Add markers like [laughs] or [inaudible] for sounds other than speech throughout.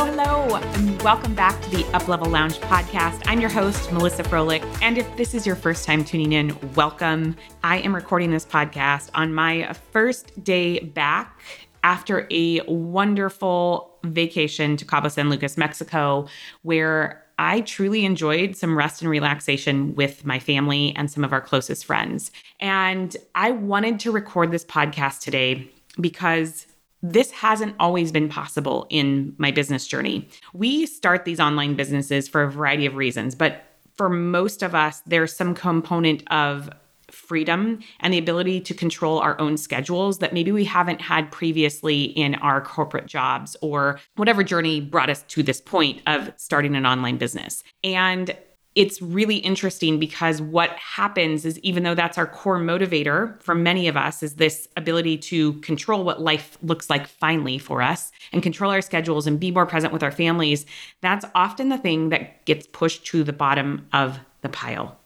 Hello, hello, and welcome back to the Uplevel Lounge podcast. I'm your host, Melissa Froehlich. And if this is your first time tuning in, welcome. I am recording this podcast on my first day back after a wonderful vacation to Cabo San Lucas, Mexico, where I truly enjoyed some rest and relaxation with my family and some of our closest friends. And I wanted to record this podcast today because this hasn't always been possible in my business journey. We start these online businesses for a variety of reasons, but for most of us, there's some component of freedom and the ability to control our own schedules that maybe we haven't had previously in our corporate jobs or whatever journey brought us to this point of starting an online business. And it's really interesting because what happens is even though that's our core motivator for many of us is this ability to control what life looks like finally for us and control our schedules and be more present with our families that's often the thing that gets pushed to the bottom of the pile.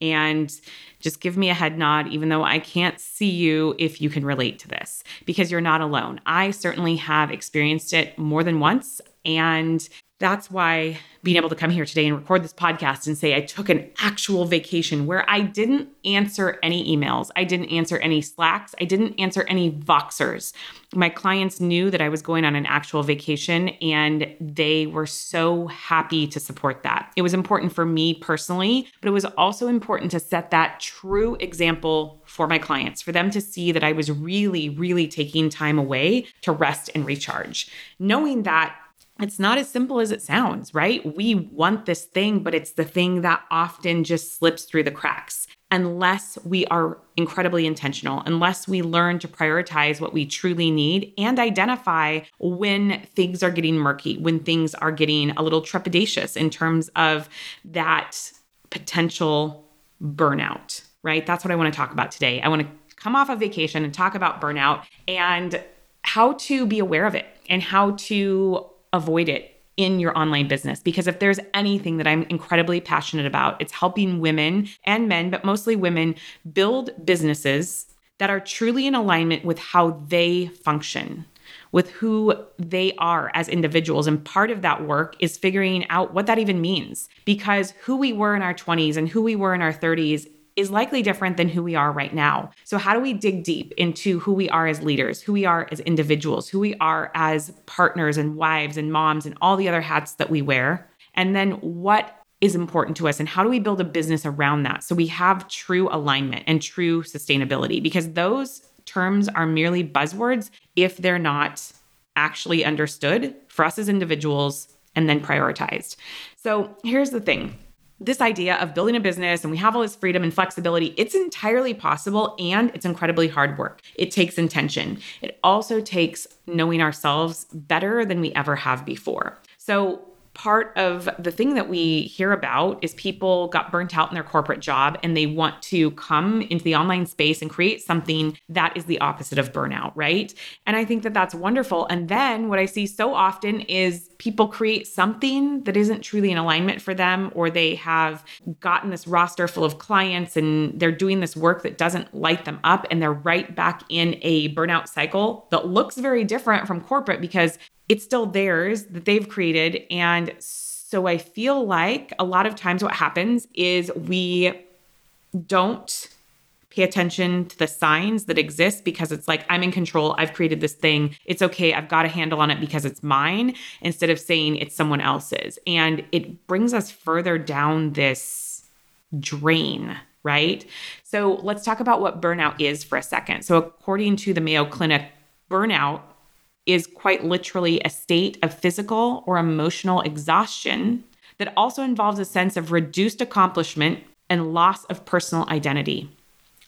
And just give me a head nod even though i can't see you if you can relate to this because you're not alone. I certainly have experienced it more than once and that's why being able to come here today and record this podcast and say I took an actual vacation where I didn't answer any emails, I didn't answer any Slacks, I didn't answer any Voxers. My clients knew that I was going on an actual vacation and they were so happy to support that. It was important for me personally, but it was also important to set that true example for my clients, for them to see that I was really, really taking time away to rest and recharge. Knowing that it's not as simple as it sounds, right? We want this thing, but it's the thing that often just slips through the cracks unless we are incredibly intentional, unless we learn to prioritize what we truly need and identify when things are getting murky, when things are getting a little trepidatious in terms of that potential burnout, right? That's what I want to talk about today. I want to come off a of vacation and talk about burnout and how to be aware of it and how to avoid it in your online business because if there's anything that I'm incredibly passionate about, it's helping women and men, but mostly women, build businesses that are truly in alignment with how they function, with who they are as individuals. And part of that work is figuring out what that even means because who we were in our 20s and who we were in our 30s is likely different than who we are right now. So, how do we dig deep into who we are as leaders, who we are as individuals, who we are as partners and wives and moms and all the other hats that we wear? And then what is important to us and how do we build a business around that so we have true alignment and true sustainability? Because those terms are merely buzzwords if they're not actually understood for us as individuals and then prioritized. So, here's the thing this idea of building a business and we have all this freedom and flexibility, it's entirely possible and it's incredibly hard work. It takes intention. It also takes knowing ourselves better than we ever have before. So, part of the thing that we hear about is people got burnt out in their corporate job and they want to come into the online space and create something that is the opposite of burnout, right? And I think that that's wonderful. And then what I see so often is people create something that isn't truly in alignment for them, or they have gotten this roster full of clients and they're doing this work that doesn't light them up and they're right back in a burnout cycle that looks very different from corporate because it's still theirs that they've created. And so I feel like a lot of times what happens is we don't pay attention to the signs that exist because it's like, I'm in control. I've created this thing. It's okay. I've got a handle on it because it's mine instead of saying it's someone else's. And it brings us further down this drain right? So let's talk about what burnout is for a second. So, according to the Mayo Clinic, burnout is quite literally a state of physical or emotional exhaustion that also involves a sense of reduced accomplishment and loss of personal identity.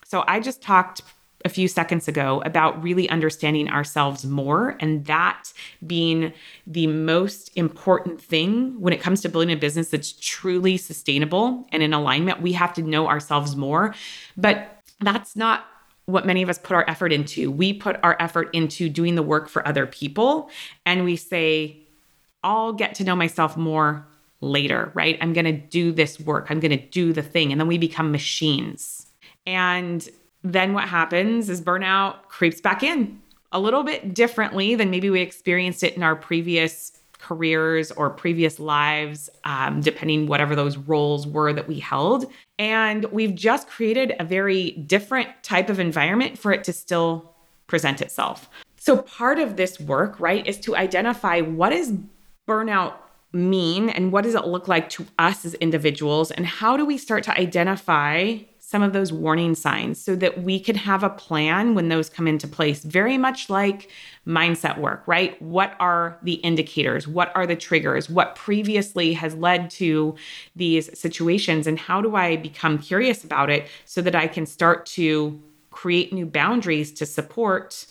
So, I just talked a few seconds ago about really understanding ourselves more and that being the most important thing when it comes to building a business that's truly sustainable and in alignment. We have to know ourselves more. But that's not what many of us put our effort into. We put our effort into doing the work for other people and we say, I'll get to know myself more later, right? I'm going to do this work. I'm going to do the thing. And then we become machines. And then what happens is burnout creeps back in a little bit differently than maybe we experienced it in our previous careers or previous lives, um, depending whatever those roles were that we held. And we've just created a very different type of environment for it to still present itself. So part of this work, right, is to identify what is burnout mean and what does it look like to us as individuals and how do we start to identify some of those warning signs so that we can have a plan when those come into place. Very much like mindset work, right? What are the indicators? What are the triggers? What previously has led to these situations? And how do I become curious about it so that I can start to create new boundaries to support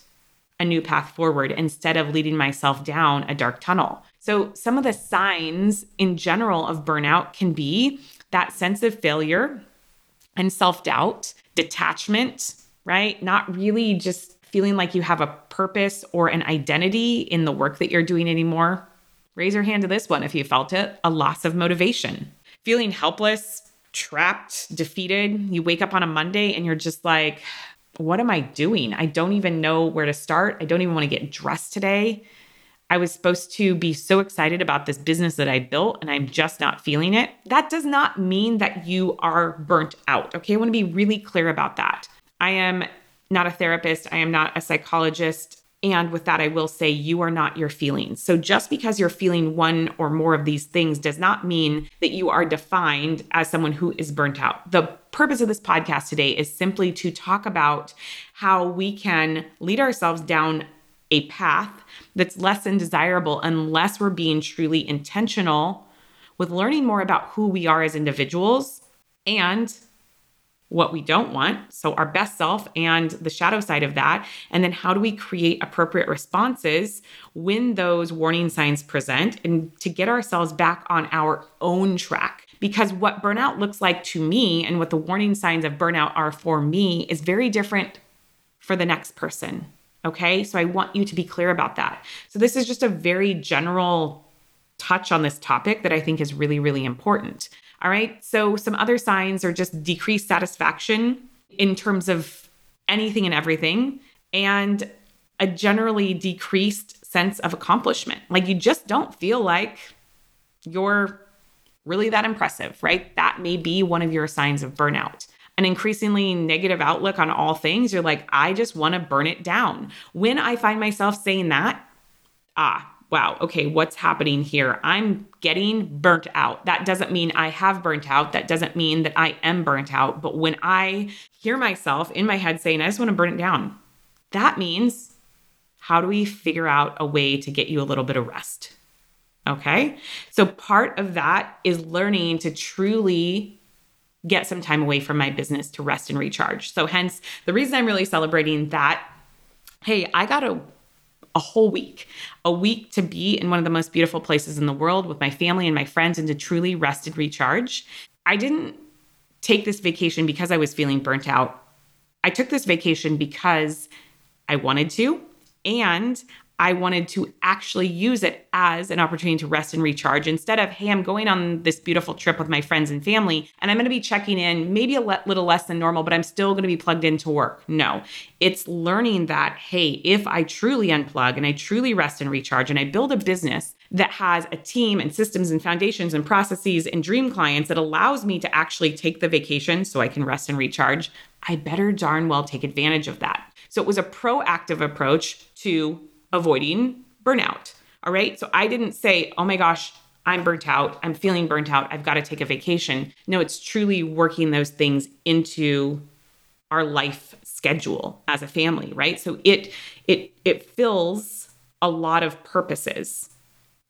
a new path forward instead of leading myself down a dark tunnel? So, some of the signs in general of burnout can be that sense of failure and self doubt, detachment, right? Not really just feeling like you have a purpose or an identity in the work that you're doing anymore. Raise your hand to this one if you felt it a loss of motivation, feeling helpless, trapped, defeated. You wake up on a Monday and you're just like, what am I doing? I don't even know where to start. I don't even want to get dressed today. I was supposed to be so excited about this business that I built and I'm just not feeling it. That does not mean that you are burnt out. Okay. I want to be really clear about that. I am not a therapist, I am not a psychologist. And with that, I will say you are not your feelings. So just because you're feeling one or more of these things does not mean that you are defined as someone who is burnt out. The purpose of this podcast today is simply to talk about how we can lead ourselves down a path that's less than desirable unless we're being truly intentional with learning more about who we are as individuals and what we don't want. So, our best self and the shadow side of that. And then, how do we create appropriate responses when those warning signs present and to get ourselves back on our own track? Because what burnout looks like to me and what the warning signs of burnout are for me is very different for the next person. Okay. So I want you to be clear about that. So this is just a very general touch on this topic that I think is really, really important. All right. So some other signs are just decreased satisfaction in terms of anything and everything and a generally decreased sense of accomplishment. Like you just don't feel like you're really that impressive, right? That may be one of your signs of burnout an increasingly negative outlook on all things, you're like, I just want to burn it down. When I find myself saying that, ah, wow, okay, what's happening here? I'm getting burnt out. That doesn't mean I have burnt out. That doesn't mean that I am burnt out. But when I hear myself in my head saying, I just want to burn it down, that means how do we figure out a way to get you a little bit of rest? Okay. So part of that is learning to truly get some time away from my business to rest and recharge. So hence the reason I'm really celebrating that hey, I got a a whole week, a week to be in one of the most beautiful places in the world with my family and my friends and to truly rest and recharge. I didn't take this vacation because I was feeling burnt out. I took this vacation because I wanted to and I wanted to actually use it as an opportunity to rest and recharge instead of, hey, I'm going on this beautiful trip with my friends and family, and I'm going to be checking in maybe a little less than normal, but I'm still going to be plugged into work. No, it's learning that, hey, if I truly unplug and I truly rest and recharge and I build a business that has a team and systems and foundations and processes and dream clients that allows me to actually take the vacation so I can rest and recharge, I better darn well take advantage of that. So it was a proactive approach to avoiding burnout. All right. So I didn't say, oh my gosh, I'm burnt out. I'm feeling burnt out. I've got to take a vacation. No, it's truly working those things into our life schedule as a family, right? So it it it fills a lot of purposes.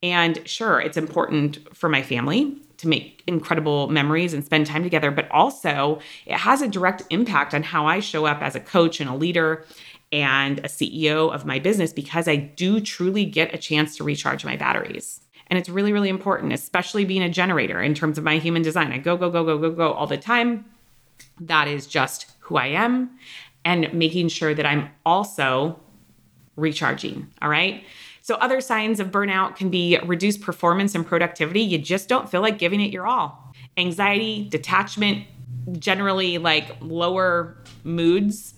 And sure, it's important for my family to make incredible memories and spend time together, but also it has a direct impact on how I show up as a coach and a leader and a CEO of my business because I do truly get a chance to recharge my batteries. And it's really, really important, especially being a generator in terms of my human design. I go, go, go, go, go, go all the time. That is just who I am and making sure that I'm also recharging. All right. So, other signs of burnout can be reduced performance and productivity. You just don't feel like giving it your all. Anxiety, detachment, generally like lower moods,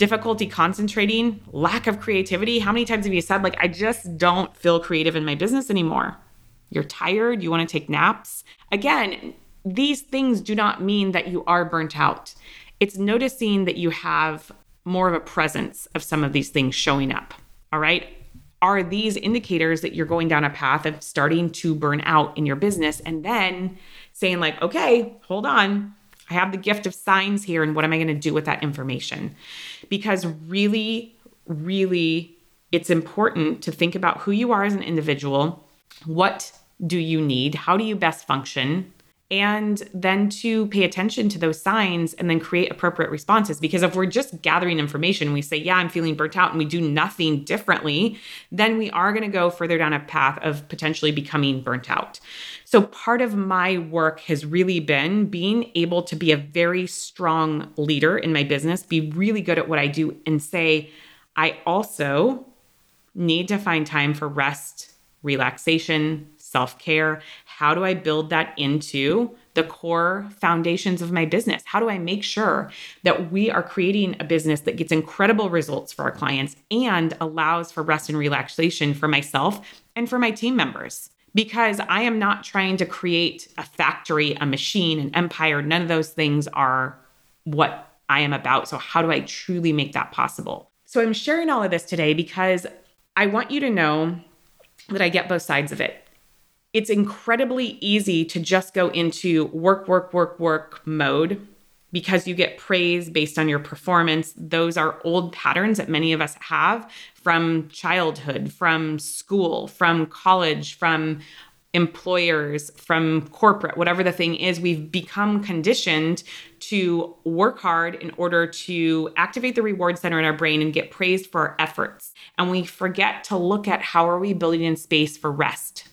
difficulty concentrating, lack of creativity. How many times have you said, like, I just don't feel creative in my business anymore? You're tired, you want to take naps. Again, these things do not mean that you are burnt out. It's noticing that you have more of a presence of some of these things showing up. All right are these indicators that you're going down a path of starting to burn out in your business and then saying like okay hold on i have the gift of signs here and what am i going to do with that information because really really it's important to think about who you are as an individual. What do you need? How do you best function and then to pay attention to those signs and then create appropriate responses. Because if we're just gathering information, we say, Yeah, I'm feeling burnt out, and we do nothing differently, then we are going to go further down a path of potentially becoming burnt out. So, part of my work has really been being able to be a very strong leader in my business, be really good at what I do, and say, I also need to find time for rest, relaxation, self care? How do I build that into the core foundations of my business? How do I make sure that we are creating a business that gets incredible results for our clients and allows for rest and relaxation for myself and for my team members? Because I am not trying to create a factory, a machine, an empire. None of those things are what I am about. So, how do I truly make that possible? So, I'm sharing all of this today because I want you to know that I get both sides of it it's incredibly easy to just go into work, work, work, work mode because you get praise based on your performance. Those are old patterns that many of us have from childhood, from school, from college, from employers, from corporate, whatever the thing is. We've become conditioned to work hard in order to activate the reward center in our brain and get praised for our efforts. And we forget to look at how are we building in space for rest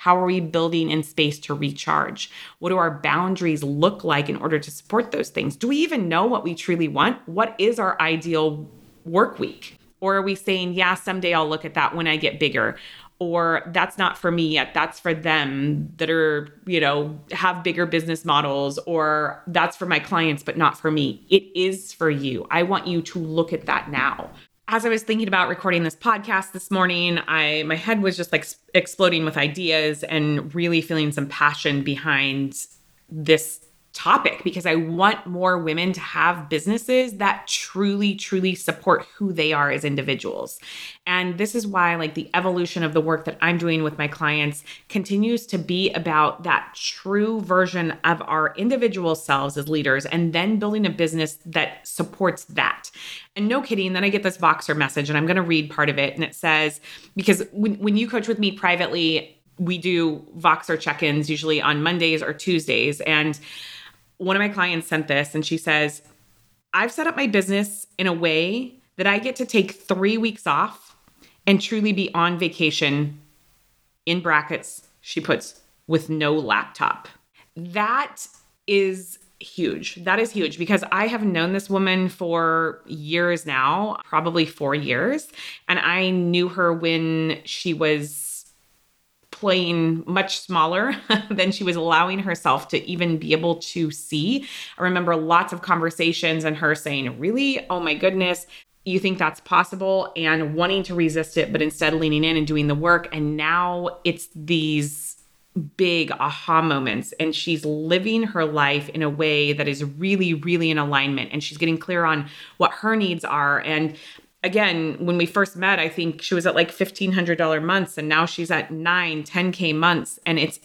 how are we building in space to recharge? What do our boundaries look like in order to support those things? Do we even know what we truly want? What is our ideal work week? Or are we saying, yeah, someday I'll look at that when I get bigger? Or that's not for me yet. That's for them that are, you know, have bigger business models, or that's for my clients, but not for me. It is for you. I want you to look at that now as I was thinking about recording this podcast this morning, I my head was just like exploding with ideas and really feeling some passion behind this topic because I want more women to have businesses that truly, truly support who they are as individuals. And this is why, like, the evolution of the work that I'm doing with my clients continues to be about that true version of our individual selves as leaders and then building a business that supports that. And no kidding, then I get this Voxer message, and I'm going to read part of it. And it says, because when, when you coach with me privately, we do Voxer check ins usually on Mondays or Tuesdays. And one of my clients sent this and she says, I've set up my business in a way that I get to take three weeks off and truly be on vacation in brackets, she puts, with no laptop. That is huge. That is huge because I have known this woman for years now, probably four years. And I knew her when she was playing much smaller [laughs] than she was allowing herself to even be able to see. I remember lots of conversations and her saying, Really? Oh my goodness. You think that's possible and wanting to resist it, but instead leaning in and doing the work. And now it's these big aha moments and she's living her life in a way that is really really in alignment and she's getting clear on what her needs are and again, when we first met, I think she was at like $1,500 months and now she's at nine, 10K months. And it's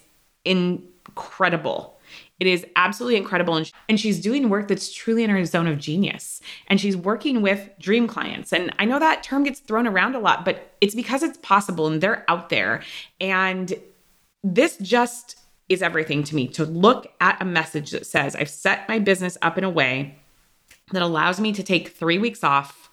incredible. It is absolutely incredible. And, and she's doing work that's truly in her zone of genius. And she's working with dream clients. And I know that term gets thrown around a lot, but it's because it's possible and they're out there. And this just is everything to me to look at a message that says, I've set my business up in a way that allows me to take three weeks off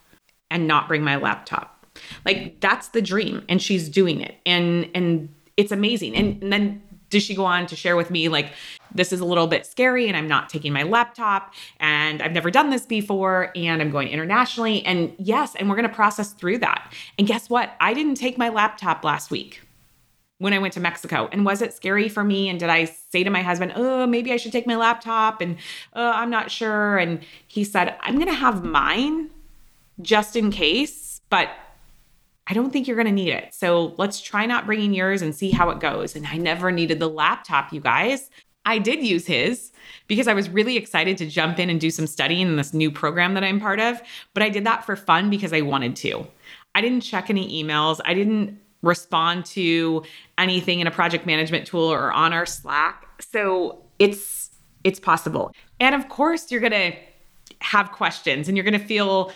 and not bring my laptop. Like that's the dream. And she's doing it. And and it's amazing. And, and then does she go on to share with me like this is a little bit scary and i'm not taking my laptop and i've never done this before and i'm going internationally and yes and we're going to process through that and guess what i didn't take my laptop last week when I went to Mexico. And was it scary for me? And did I say to my husband, oh, maybe I should take my laptop? And oh, I'm not sure. And he said, I'm going to have mine just in case, but I don't think you're going to need it. So let's try not bringing yours and see how it goes. And I never needed the laptop, you guys. I did use his because I was really excited to jump in and do some studying in this new program that I'm part of. But I did that for fun because I wanted to. I didn't check any emails. I didn't respond to anything in a project management tool or on our Slack. So it's it's possible. And of course, you're going to have questions and you're going to feel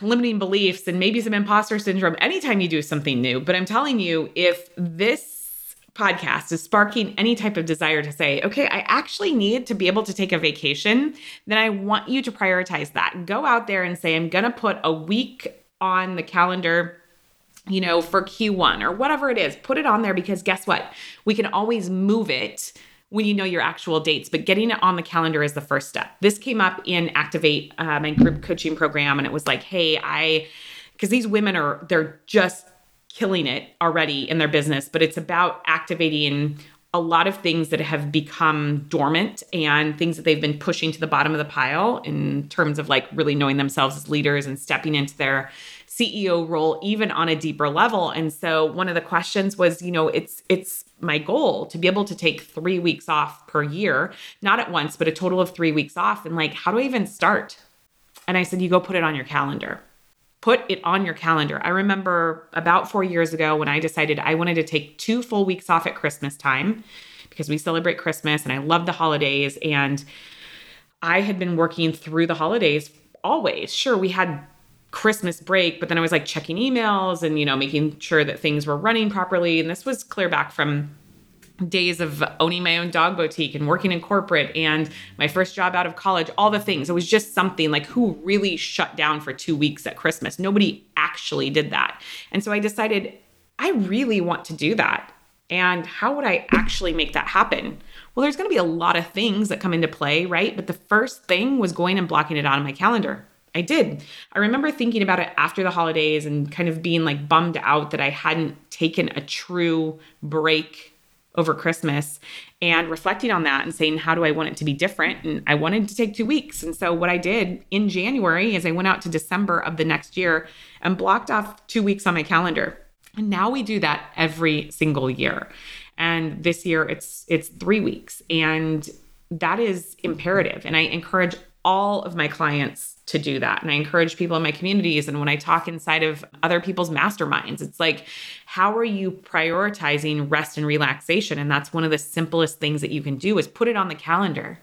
limiting beliefs and maybe some imposter syndrome anytime you do something new. But I'm telling you, if this podcast is sparking any type of desire to say, okay, I actually need to be able to take a vacation, then I want you to prioritize that. Go out there and say, I'm going to put a week on the calendar you know, for Q1 or whatever it is, put it on there because guess what? We can always move it when you know your actual dates, but getting it on the calendar is the first step. This came up in Activate, uh, my group coaching program, and it was like, hey, I, because these women are, they're just killing it already in their business, but it's about activating a lot of things that have become dormant and things that they've been pushing to the bottom of the pile in terms of like really knowing themselves as leaders and stepping into their CEO role even on a deeper level. And so one of the questions was, you know, it's it's my goal to be able to take 3 weeks off per year, not at once, but a total of 3 weeks off and like how do I even start? And I said you go put it on your calendar. Put it on your calendar. I remember about 4 years ago when I decided I wanted to take 2 full weeks off at Christmas time because we celebrate Christmas and I love the holidays and I had been working through the holidays always. Sure, we had Christmas break, but then I was like checking emails and, you know, making sure that things were running properly. And this was clear back from days of owning my own dog boutique and working in corporate and my first job out of college, all the things. It was just something like who really shut down for two weeks at Christmas? Nobody actually did that. And so I decided I really want to do that. And how would I actually make that happen? Well, there's going to be a lot of things that come into play, right? But the first thing was going and blocking it out of my calendar. I did. I remember thinking about it after the holidays and kind of being like bummed out that I hadn't taken a true break over Christmas and reflecting on that and saying, how do I want it to be different? And I wanted to take two weeks. And so, what I did in January is I went out to December of the next year and blocked off two weeks on my calendar. And now we do that every single year. And this year it's it's 3 weeks and that is imperative and I encourage all of my clients to do that. And I encourage people in my communities. And when I talk inside of other people's masterminds, it's like, how are you prioritizing rest and relaxation? And that's one of the simplest things that you can do is put it on the calendar.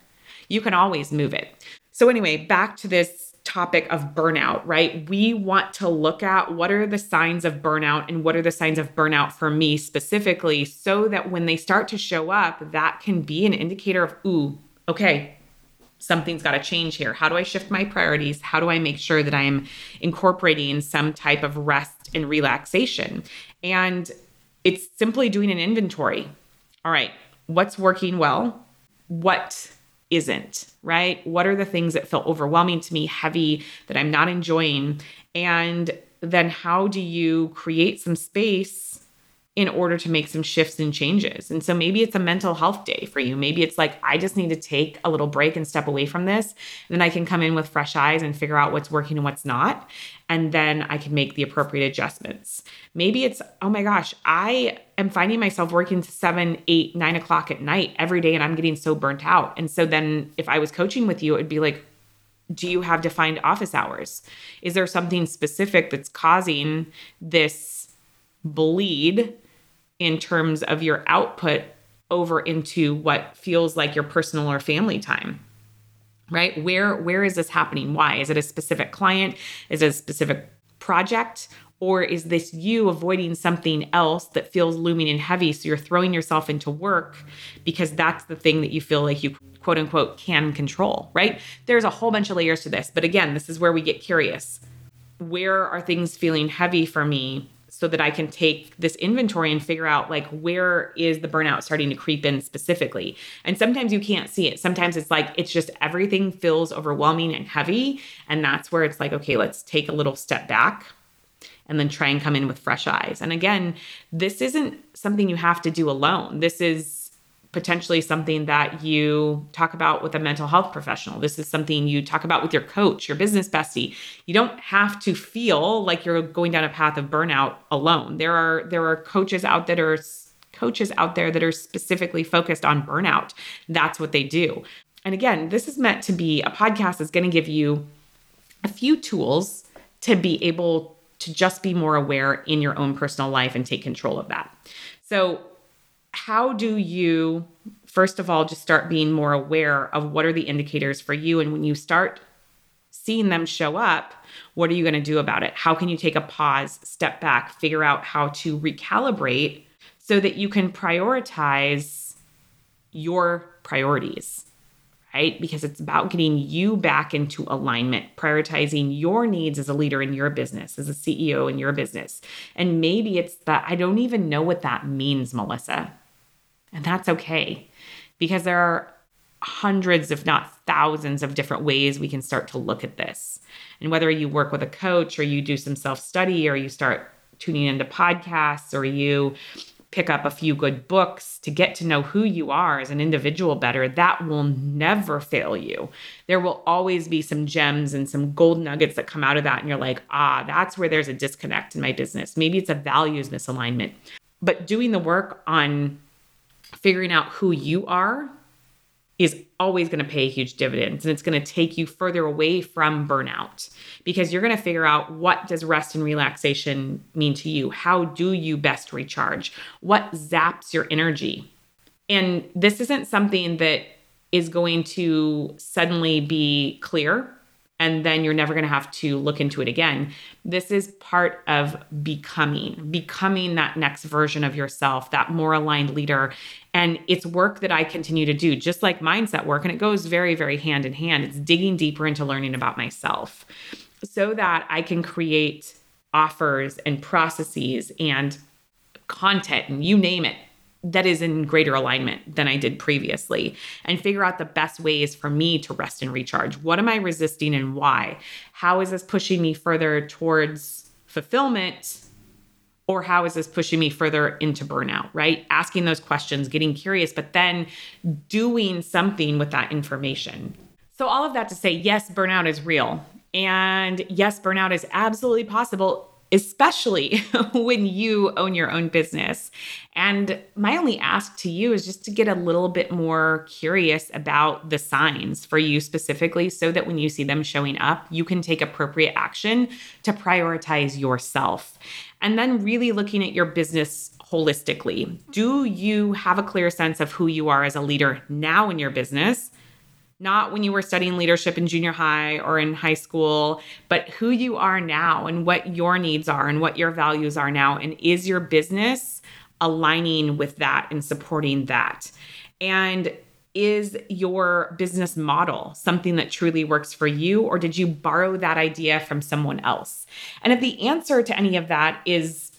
You can always move it. So, anyway, back to this topic of burnout, right? We want to look at what are the signs of burnout and what are the signs of burnout for me specifically, so that when they start to show up, that can be an indicator of, ooh, okay, something's got to change here. How do I shift my priorities? How do I make sure that I'm incorporating some type of rest and relaxation? And it's simply doing an inventory. All right, what's working well? What isn't, right? What are the things that feel overwhelming to me, heavy, that I'm not enjoying? And then how do you create some space in order to make some shifts and changes. And so maybe it's a mental health day for you. Maybe it's like, I just need to take a little break and step away from this. And then I can come in with fresh eyes and figure out what's working and what's not. And then I can make the appropriate adjustments. Maybe it's, oh my gosh, I am finding myself working seven, eight, nine o'clock at night every day and I'm getting so burnt out. And so then if I was coaching with you, it would be like, do you have defined office hours? Is there something specific that's causing this bleed? In terms of your output over into what feels like your personal or family time right? Where where is this happening? Why? Is it a specific client? Is it a specific project? Or is this you avoiding something else that feels looming and heavy? So you're throwing yourself into work because that's the thing that you feel like you quote unquote can control right? There's a whole bunch of layers to this but again this is where we get curious. Where are things feeling heavy for me so that I can take this inventory and figure out like where is the burnout starting to creep in specifically. And sometimes you can't see it. Sometimes it's like it's just everything feels overwhelming and heavy and that's where it's like okay, let's take a little step back and then try and come in with fresh eyes. And again, this isn't something you have to do alone. This is potentially something that you talk about with a mental health professional. This is something you talk about with your coach, your business bestie. You don't have to feel like you're going down a path of burnout alone. There are there are coaches out that are coaches out there that are specifically focused on burnout. That's what they do. And again, this is meant to be a podcast that's going to give you a few tools to be able to just be more aware in your own personal life and take control of that. So, how do you first of all just start being more aware of what are the indicators for you and when you start seeing them show up what are you going to do about it how can you take a pause step back figure out how to recalibrate so that you can prioritize your priorities right? Because it's about getting you back into alignment, prioritizing your needs as a leader in your business, as a CEO in your business. And maybe it's that I don't even know what that means, Melissa. And that's okay because there are hundreds, if not thousands, of different ways we can start to look at this. And whether you work with a coach or you do some self study or you start tuning into podcasts or you pick up a few good books to get to know who you are as an individual better, that will never fail you. There will always be some gems and some gold nuggets that come out of that. And you're like, ah, that's where there's a disconnect in my business. Maybe it's a values misalignment. But doing the work on figuring out who you are is always going to pay huge dividends and it's going to take you further away from burnout because you're going to figure out what does rest and relaxation mean to you? How do you best recharge? What zaps your energy? And this isn't something that is going to suddenly be clear and then you're never going to have to look into it again. This is part of becoming, becoming that next version of yourself, that more aligned leader. And it's work that I continue to do, just like mindset work. And it goes very, very hand in hand. It's digging deeper into learning about myself so that I can create offers and processes and content and you name it that is in greater alignment than I did previously and figure out the best ways for me to rest and recharge. What am I resisting and why? How is this pushing me further towards fulfillment? Or how is this pushing me further into burnout, right? Asking those questions, getting curious, but then doing something with that information. So, all of that to say, yes, burnout is real. And yes, burnout is absolutely possible especially [laughs] when you own your own business. And my only ask to you is just to get a little bit more curious about the signs for you specifically so that when you see them showing up, you can take appropriate action to prioritize yourself. And then really looking at your business holistically. Do you have a clear sense of who you are as a leader now in your business? Not when you were studying leadership in junior high or in high school, but who you are now and what your needs are and what your values are now. And is your business aligning with that and supporting that? And is your business model something that truly works for you, or did you borrow that idea from someone else? And if the answer to any of that is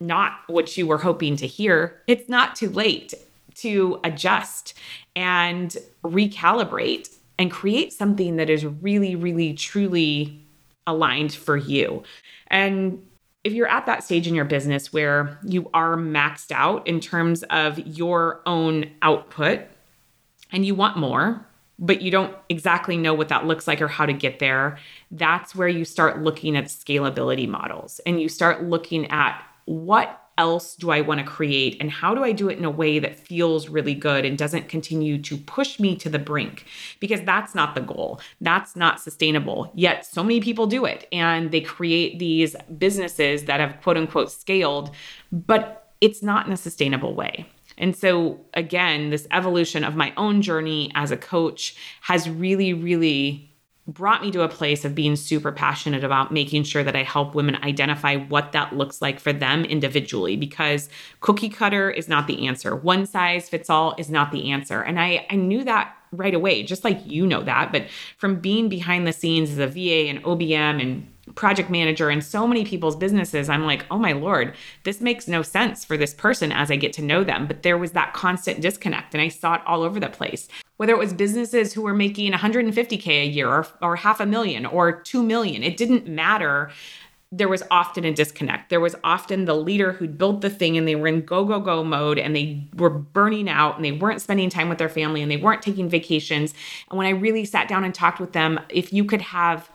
not what you were hoping to hear, it's not too late to adjust and recalibrate and create something that is really, really, truly aligned for you. And if you're at that stage in your business where you are maxed out in terms of your own output and you want more, but you don't exactly know what that looks like or how to get there, that's where you start looking at scalability models and you start looking at what else do I want to create and how do I do it in a way that feels really good and doesn't continue to push me to the brink? Because that's not the goal. That's not sustainable. Yet so many people do it and they create these businesses that have quote unquote scaled, but it's not in a sustainable way. And so, again, this evolution of my own journey as a coach has really, really brought me to a place of being super passionate about making sure that I help women identify what that looks like for them individually because cookie cutter is not the answer. One size fits all is not the answer. And I, I knew that right away, just like you know that. But from being behind the scenes as a VA and OBM and project manager in so many people's businesses, I'm like, oh my Lord, this makes no sense for this person as I get to know them. But there was that constant disconnect, and I saw it all over the place. Whether it was businesses who were making 150K a year or, or half a million or 2 million, it didn't matter there was often a disconnect. There was often the leader who'd built the thing and they were in go, go, go mode and they were burning out and they weren't spending time with their family and they weren't taking vacations. And when I really sat down and talked with them, if you could have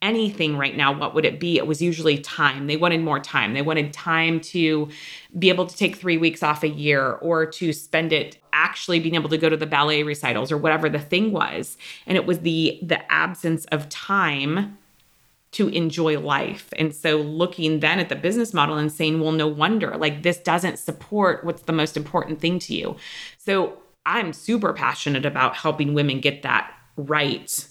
anything right now, what would it be? It was usually time. They wanted more time. They wanted time to be able to take three weeks off a year or to spend it actually being able to go to the ballet recitals or whatever the thing was. And it was the the absence of time to enjoy life. And so looking then at the business model and saying, well, no wonder, like this doesn't support what's the most important thing to you. So I'm super passionate about helping women get that right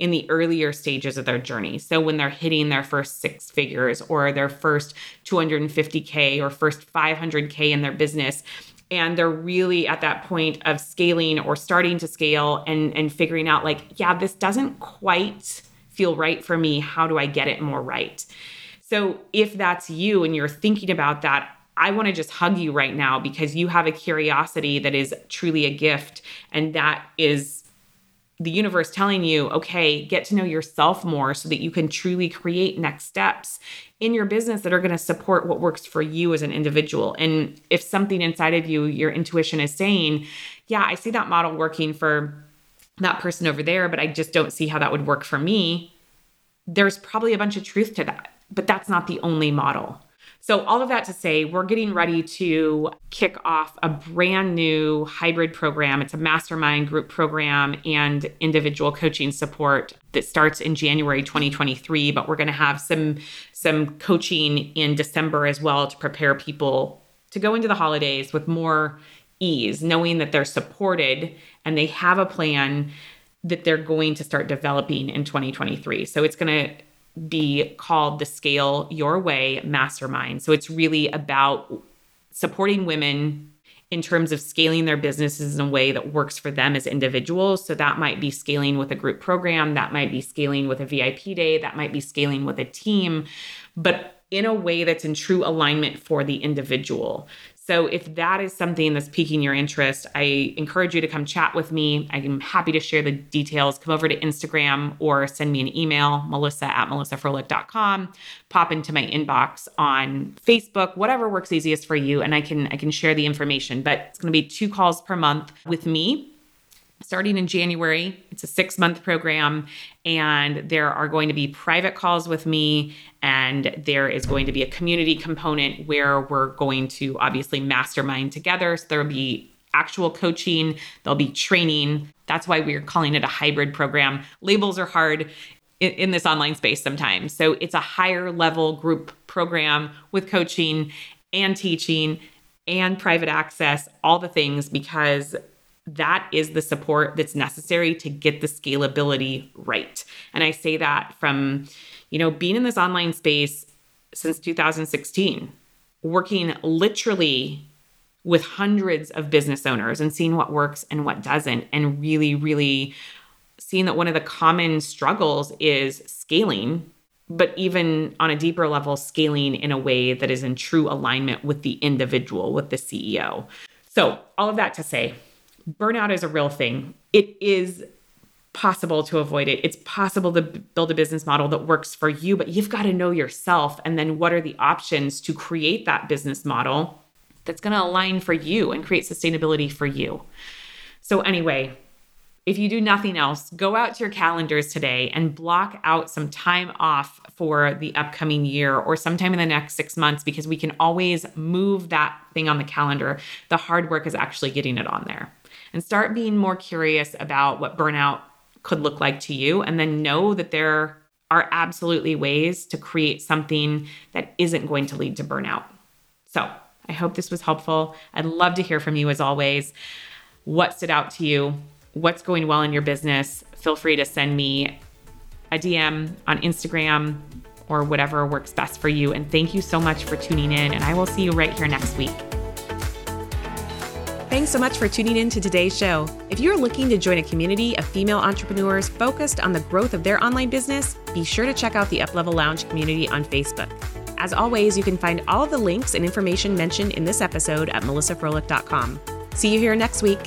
in the earlier stages of their journey. So when they're hitting their first six figures or their first 250K or first 500K in their business, and they're really at that point of scaling or starting to scale and, and figuring out, like, yeah, this doesn't quite feel right for me. How do I get it more right? So if that's you and you're thinking about that, I want to just hug you right now because you have a curiosity that is truly a gift. And that is the universe telling you, okay, get to know yourself more so that you can truly create next steps in your business that are going to support what works for you as an individual. And if something inside of you, your intuition is saying, yeah, I see that model working for that person over there, but I just don't see how that would work for me. There's probably a bunch of truth to that, but that's not the only model. So, all of that to say, we're getting ready to kick off a brand new hybrid program. It's a mastermind group program and individual coaching support that starts in January 2023, but we're going to have some some coaching in December as well to prepare people to go into the holidays with more ease, knowing that they're supported and they have a plan that they're going to start developing in 2023. So, it's going to be called the Scale Your Way Mastermind. So it's really about supporting women in terms of scaling their businesses in a way that works for them as individuals. So that might be scaling with a group program, that might be scaling with a VIP day, that might be scaling with a team, but in a way that's in true alignment for the individual. So if that is something that's piquing your interest, I encourage you to come chat with me. I'm happy to share the details. Come over to Instagram or send me an email, melissa at melissafroehlich.com. Pop into my inbox on Facebook, whatever works easiest for you. And I can I can share the information. But it's gonna be two calls per month with me starting in January. It's a six month program, and there are going to be private calls with me, and there is going to be a community component where we're going to obviously mastermind together. So there'll be actual coaching, there'll be training. That's why we're calling it a hybrid program. Labels are hard. In, this online space sometimes. So it's a higher level group program with coaching and teaching and private access, all the things, because that is the support that's necessary to get the scalability right. And I say that from, you know, being in this online space since 2016, working literally with hundreds of business owners and seeing what works and what doesn't, and really, really seeing that one of the common struggles is scaling, but even on a deeper level, scaling in a way that is in true alignment with the individual, with the CEO. So, all of that to say, burnout is a real thing. It is possible to avoid it. It's possible to build a business model that works for you, but you've got to know yourself. And then what are the options to create that business model that's going to align for you and create sustainability for you? So, anyway, if you do nothing else, go out to your calendars today and block out some time off for the upcoming year or sometime in the next six months because we can always move that thing on the calendar. The hard work is actually getting it on there and start being more curious about what burnout could look like to you. And then know that there are absolutely ways to create something that isn't going to lead to burnout. So, I hope this was helpful. I'd love to hear from you as always. What stood out to you? What's going well in your business? Feel free to send me a DM on Instagram or whatever works best for you. And thank you so much for tuning in. And I will see you right here next week. Thanks so much for tuning in to today's show. If you're looking to join a community of female entrepreneurs focused on the growth of their online business, be sure to check out the Uplevel Lounge community on Facebook. As always, you can find all of the links and information mentioned in this episode at melissafroehlich.com. See you here next week.